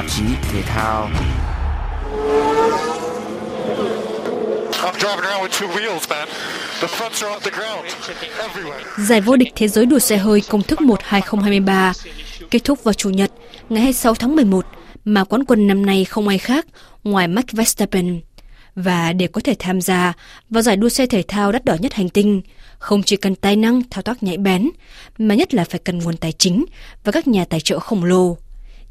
tạp chí thể thao. Giải vô địch thế giới đua xe hơi công thức 1 2023 kết thúc vào Chủ nhật ngày 26 tháng 11 mà quán quân năm nay không ai khác ngoài Max Verstappen. Và để có thể tham gia vào giải đua xe thể thao đắt đỏ nhất hành tinh, không chỉ cần tài năng thao tác nhạy bén, mà nhất là phải cần nguồn tài chính và các nhà tài trợ khổng lồ.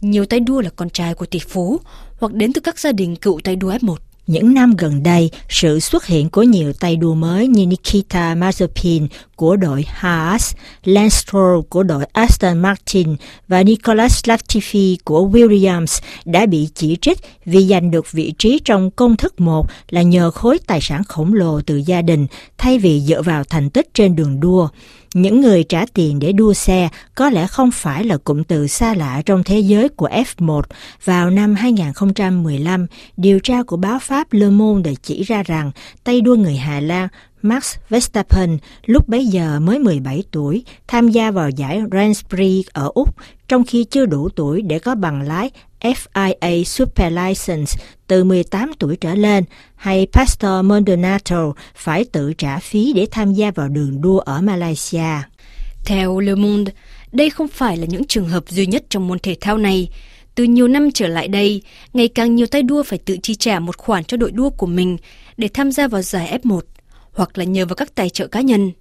Nhiều tay đua là con trai của tỷ phú hoặc đến từ các gia đình cựu tay đua F1. Những năm gần đây, sự xuất hiện của nhiều tay đua mới như Nikita Mazepin của đội Haas, Lance Stroll của đội Aston Martin và Nicolas Latifi của Williams đã bị chỉ trích vì giành được vị trí trong công thức một là nhờ khối tài sản khổng lồ từ gia đình thay vì dựa vào thành tích trên đường đua. Những người trả tiền để đua xe có lẽ không phải là cụm từ xa lạ trong thế giới của F1. Vào năm 2015, điều tra của báo Pháp Le Monde đã chỉ ra rằng tay đua người Hà Lan Max Verstappen lúc bấy giờ mới 17 tuổi tham gia vào giải Grand Prix ở Úc trong khi chưa đủ tuổi để có bằng lái FIA Super License từ 18 tuổi trở lên hay Pastor Maldonado phải tự trả phí để tham gia vào đường đua ở Malaysia. Theo Le Monde, đây không phải là những trường hợp duy nhất trong môn thể thao này. Từ nhiều năm trở lại đây, ngày càng nhiều tay đua phải tự chi trả một khoản cho đội đua của mình để tham gia vào giải F1 hoặc là nhờ vào các tài trợ cá nhân.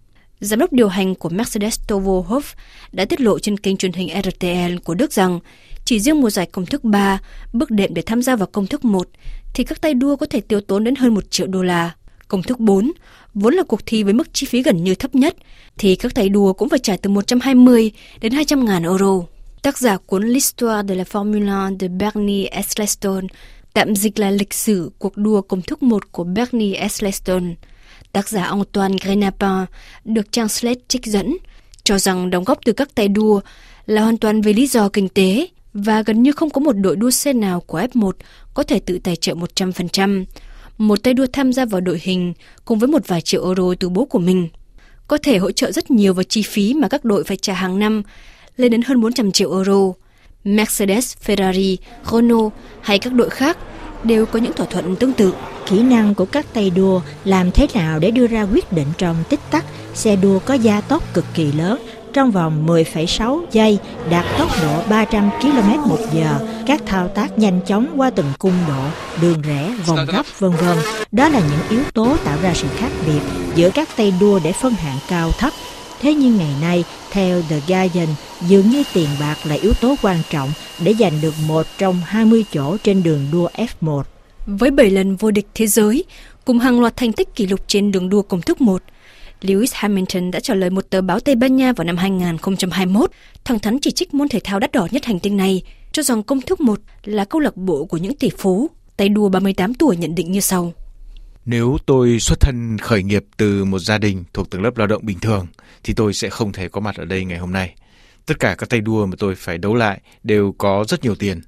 Giám đốc điều hành của Mercedes Tovo Hoff đã tiết lộ trên kênh truyền hình RTL của Đức rằng chỉ riêng mùa giải công thức 3, bước đệm để tham gia vào công thức 1, thì các tay đua có thể tiêu tốn đến hơn 1 triệu đô la. Công thức 4, vốn là cuộc thi với mức chi phí gần như thấp nhất, thì các tay đua cũng phải trả từ 120 đến 200 ngàn euro. Tác giả cuốn L'Histoire de la Formule 1 de Bernie Ecclestone, tạm dịch là lịch sử cuộc đua công thức 1 của Bernie Ecclestone, tác giả Antoine Grenapin được trang Slate trích dẫn, cho rằng đóng góp từ các tay đua là hoàn toàn về lý do kinh tế và gần như không có một đội đua xe nào của F1 có thể tự tài trợ 100%. Một tay đua tham gia vào đội hình cùng với một vài triệu euro từ bố của mình. Có thể hỗ trợ rất nhiều vào chi phí mà các đội phải trả hàng năm, lên đến hơn 400 triệu euro. Mercedes, Ferrari, Renault hay các đội khác đều có những thỏa thuận tương tự. Kỹ năng của các tay đua làm thế nào để đưa ra quyết định trong tích tắc xe đua có gia tốc cực kỳ lớn trong vòng 10,6 giây đạt tốc độ 300 km một giờ, các thao tác nhanh chóng qua từng cung độ, đường rẽ, vòng gấp vân vân. Đó là những yếu tố tạo ra sự khác biệt giữa các tay đua để phân hạng cao thấp. Thế nhưng ngày nay, theo The Guardian, dường như tiền bạc là yếu tố quan trọng để giành được một trong 20 chỗ trên đường đua F1. Với 7 lần vô địch thế giới, cùng hàng loạt thành tích kỷ lục trên đường đua công thức 1, Lewis Hamilton đã trả lời một tờ báo Tây Ban Nha vào năm 2021, thẳng thắn chỉ trích môn thể thao đắt đỏ nhất hành tinh này, cho rằng công thức một là câu lạc bộ của những tỷ phú. Tay đua 38 tuổi nhận định như sau. Nếu tôi xuất thân khởi nghiệp từ một gia đình thuộc tầng lớp lao động bình thường, thì tôi sẽ không thể có mặt ở đây ngày hôm nay. Tất cả các tay đua mà tôi phải đấu lại đều có rất nhiều tiền.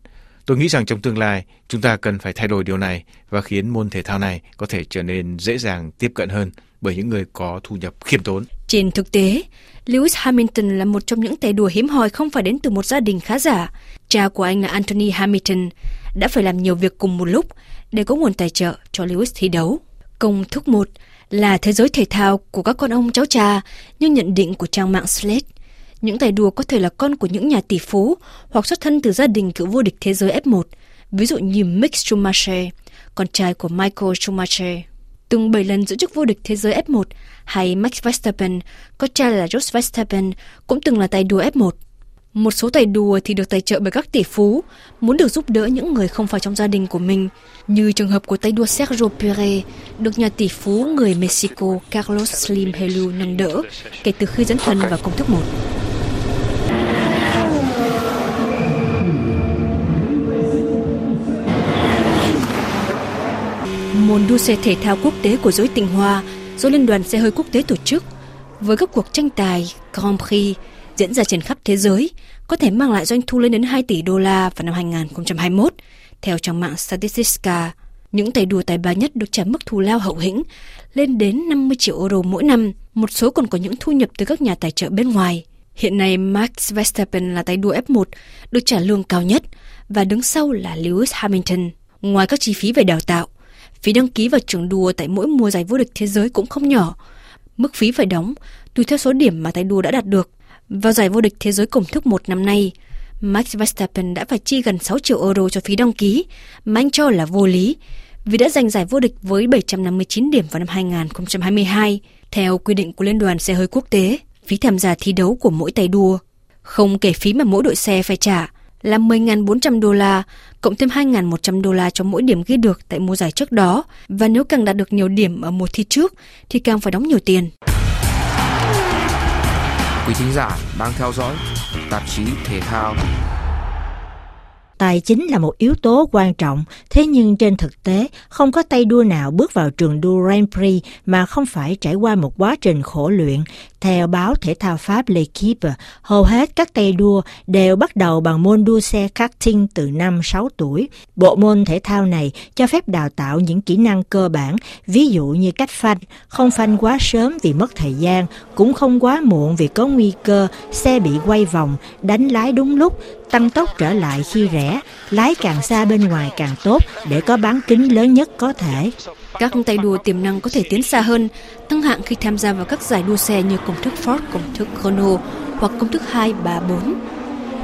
Tôi nghĩ rằng trong tương lai, chúng ta cần phải thay đổi điều này và khiến môn thể thao này có thể trở nên dễ dàng tiếp cận hơn bởi những người có thu nhập khiêm tốn. Trên thực tế, Lewis Hamilton là một trong những tay đua hiếm hoi không phải đến từ một gia đình khá giả. Cha của anh là Anthony Hamilton đã phải làm nhiều việc cùng một lúc để có nguồn tài trợ cho Lewis thi đấu. Công thức 1 là thế giới thể thao của các con ông cháu cha, như nhận định của trang mạng Slate. Những tay đua có thể là con của những nhà tỷ phú hoặc xuất thân từ gia đình cựu vô địch thế giới F1, ví dụ như Mick Schumacher, con trai của Michael Schumacher. Từng 7 lần giữ chức vô địch thế giới F1 hay Max Verstappen, con trai là Jos Verstappen, cũng từng là tay đua F1. Một số tay đua thì được tài trợ bởi các tỷ phú, muốn được giúp đỡ những người không phải trong gia đình của mình, như trường hợp của tay đua Sergio Perez, được nhà tỷ phú người Mexico Carlos Slim Helu nâng đỡ kể từ khi dẫn thân vào công thức 1. Môn đua xe thể thao quốc tế của giới tinh hoa do Liên đoàn xe hơi quốc tế tổ chức, với các cuộc tranh tài Grand Prix diễn ra trên khắp thế giới, có thể mang lại doanh thu lên đến 2 tỷ đô la vào năm 2021. Theo trang mạng Statistica, những tay đua tài ba nhất được trả mức thù lao hậu hĩnh lên đến 50 triệu euro mỗi năm. Một số còn có những thu nhập từ các nhà tài trợ bên ngoài. Hiện nay Max Verstappen là tay đua F1 được trả lương cao nhất và đứng sau là Lewis Hamilton. Ngoài các chi phí về đào tạo, phí đăng ký vào trường đua tại mỗi mùa giải vô địch thế giới cũng không nhỏ. Mức phí phải đóng tùy theo số điểm mà tay đua đã đạt được. Vào giải vô địch thế giới cổng thức một năm nay, Max Verstappen đã phải chi gần 6 triệu euro cho phí đăng ký, mà anh cho là vô lý, vì đã giành giải vô địch với 759 điểm vào năm 2022, theo quy định của Liên đoàn xe hơi quốc tế, phí tham gia thi đấu của mỗi tay đua. Không kể phí mà mỗi đội xe phải trả là 10.400 đô la, cộng thêm 2.100 đô la cho mỗi điểm ghi được tại mùa giải trước đó, và nếu càng đạt được nhiều điểm ở mùa thi trước thì càng phải đóng nhiều tiền. Quý thính giả đang theo dõi tạp chí thể thao Tài chính là một yếu tố quan trọng, thế nhưng trên thực tế, không có tay đua nào bước vào trường đua Grand Prix mà không phải trải qua một quá trình khổ luyện. Theo báo thể thao Pháp L'Equipe, hầu hết các tay đua đều bắt đầu bằng môn đua xe karting từ năm 6 tuổi. Bộ môn thể thao này cho phép đào tạo những kỹ năng cơ bản, ví dụ như cách phanh, không phanh quá sớm vì mất thời gian, cũng không quá muộn vì có nguy cơ xe bị quay vòng, đánh lái đúng lúc, tăng tốc trở lại khi rẽ, lái càng xa bên ngoài càng tốt để có bán kính lớn nhất có thể. Các tay đua tiềm năng có thể tiến xa hơn, tăng hạng khi tham gia vào các giải đua xe như công thức Ford, công thức Renault hoặc công thức 2, 3, 4.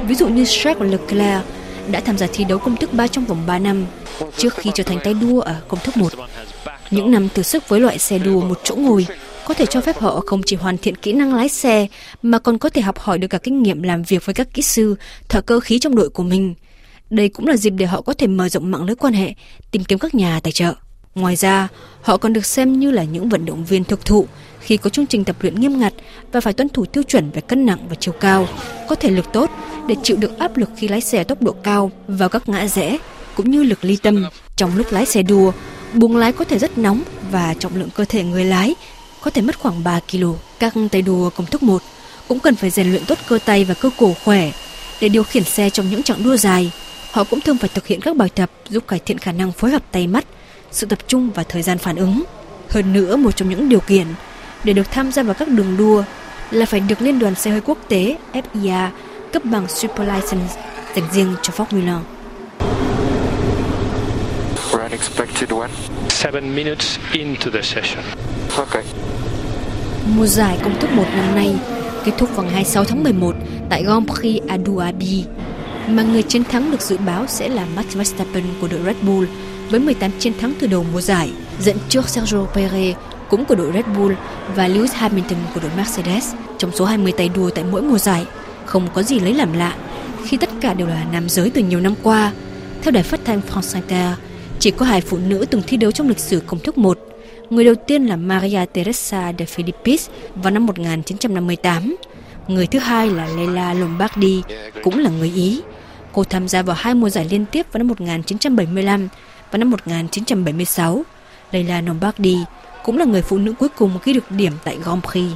Ví dụ như Jacques Leclerc đã tham gia thi đấu công thức 3 trong vòng 3 năm trước khi trở thành tay đua ở công thức 1. Những năm thử sức với loại xe đua một chỗ ngồi có thể cho phép họ không chỉ hoàn thiện kỹ năng lái xe mà còn có thể học hỏi được cả kinh nghiệm làm việc với các kỹ sư, thợ cơ khí trong đội của mình. Đây cũng là dịp để họ có thể mở rộng mạng lưới quan hệ, tìm kiếm các nhà tài trợ. Ngoài ra, họ còn được xem như là những vận động viên thực thụ khi có chương trình tập luyện nghiêm ngặt và phải tuân thủ tiêu chuẩn về cân nặng và chiều cao, có thể lực tốt để chịu được áp lực khi lái xe tốc độ cao vào các ngã rẽ, cũng như lực ly tâm trong lúc lái xe đua. Buồng lái có thể rất nóng và trọng lượng cơ thể người lái có thể mất khoảng 3 kg. Các tay đua công thức 1 cũng cần phải rèn luyện tốt cơ tay và cơ cổ khỏe để điều khiển xe trong những chặng đua dài. Họ cũng thường phải thực hiện các bài tập giúp cải thiện khả năng phối hợp tay mắt, sự tập trung và thời gian phản ứng. Hơn nữa, một trong những điều kiện để được tham gia vào các đường đua là phải được Liên đoàn xe hơi quốc tế FIA cấp bằng Super License dành riêng cho Formula 1. For an expected one. Seven minutes into the session. Okay. Mùa giải công thức 1 năm nay kết thúc vào ngày 26 tháng 11 tại Grand Prix Abu Dhabi, mà người chiến thắng được dự báo sẽ là Max Verstappen của đội Red Bull với 18 chiến thắng từ đầu mùa giải, dẫn trước Sergio Perez cũng của đội Red Bull và Lewis Hamilton của đội Mercedes. Trong số 20 tay đua tại mỗi mùa giải, không có gì lấy làm lạ khi tất cả đều là nam giới từ nhiều năm qua. Theo đài phát thanh France Inter, chỉ có hai phụ nữ từng thi đấu trong lịch sử công thức 1 Người đầu tiên là Maria Teresa de Filippis vào năm 1958. Người thứ hai là Leila Lombardi, cũng là người Ý. Cô tham gia vào hai mùa giải liên tiếp vào năm 1975 vào năm 1976. Leila Lombardi cũng là người phụ nữ cuối cùng ghi được điểm tại Grand Prix.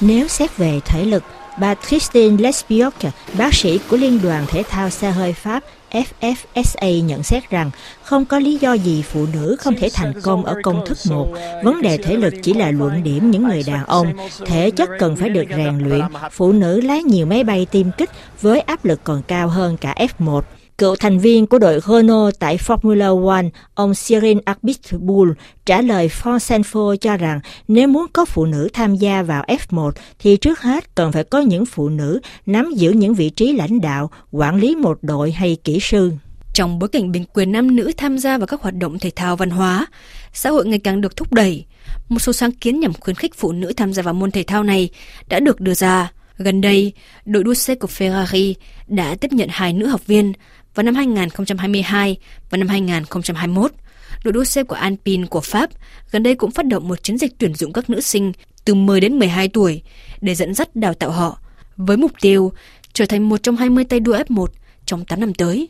Nếu xét về thể lực, bà Christine Lesbioc, bác sĩ của Liên đoàn Thể thao xe hơi Pháp FFSA nhận xét rằng không có lý do gì phụ nữ không thể thành công ở công thức một Vấn đề thể lực chỉ là luận điểm những người đàn ông. Thể chất cần phải được rèn luyện. Phụ nữ lái nhiều máy bay tiêm kích với áp lực còn cao hơn cả F1. Cựu thành viên của đội Renault tại Formula One, ông Cyril Abitboul trả lời For Info cho rằng nếu muốn có phụ nữ tham gia vào F1 thì trước hết cần phải có những phụ nữ nắm giữ những vị trí lãnh đạo, quản lý một đội hay kỹ sư. Trong bối cảnh bình quyền nam nữ tham gia vào các hoạt động thể thao văn hóa, xã hội ngày càng được thúc đẩy. Một số sáng kiến nhằm khuyến khích phụ nữ tham gia vào môn thể thao này đã được đưa ra. Gần đây, đội đua xe của Ferrari đã tiếp nhận hai nữ học viên vào năm 2022 và năm 2021. Đội đua xe của Alpine của Pháp gần đây cũng phát động một chiến dịch tuyển dụng các nữ sinh từ 10 đến 12 tuổi để dẫn dắt đào tạo họ với mục tiêu trở thành một trong 20 tay đua F1 trong 8 năm tới.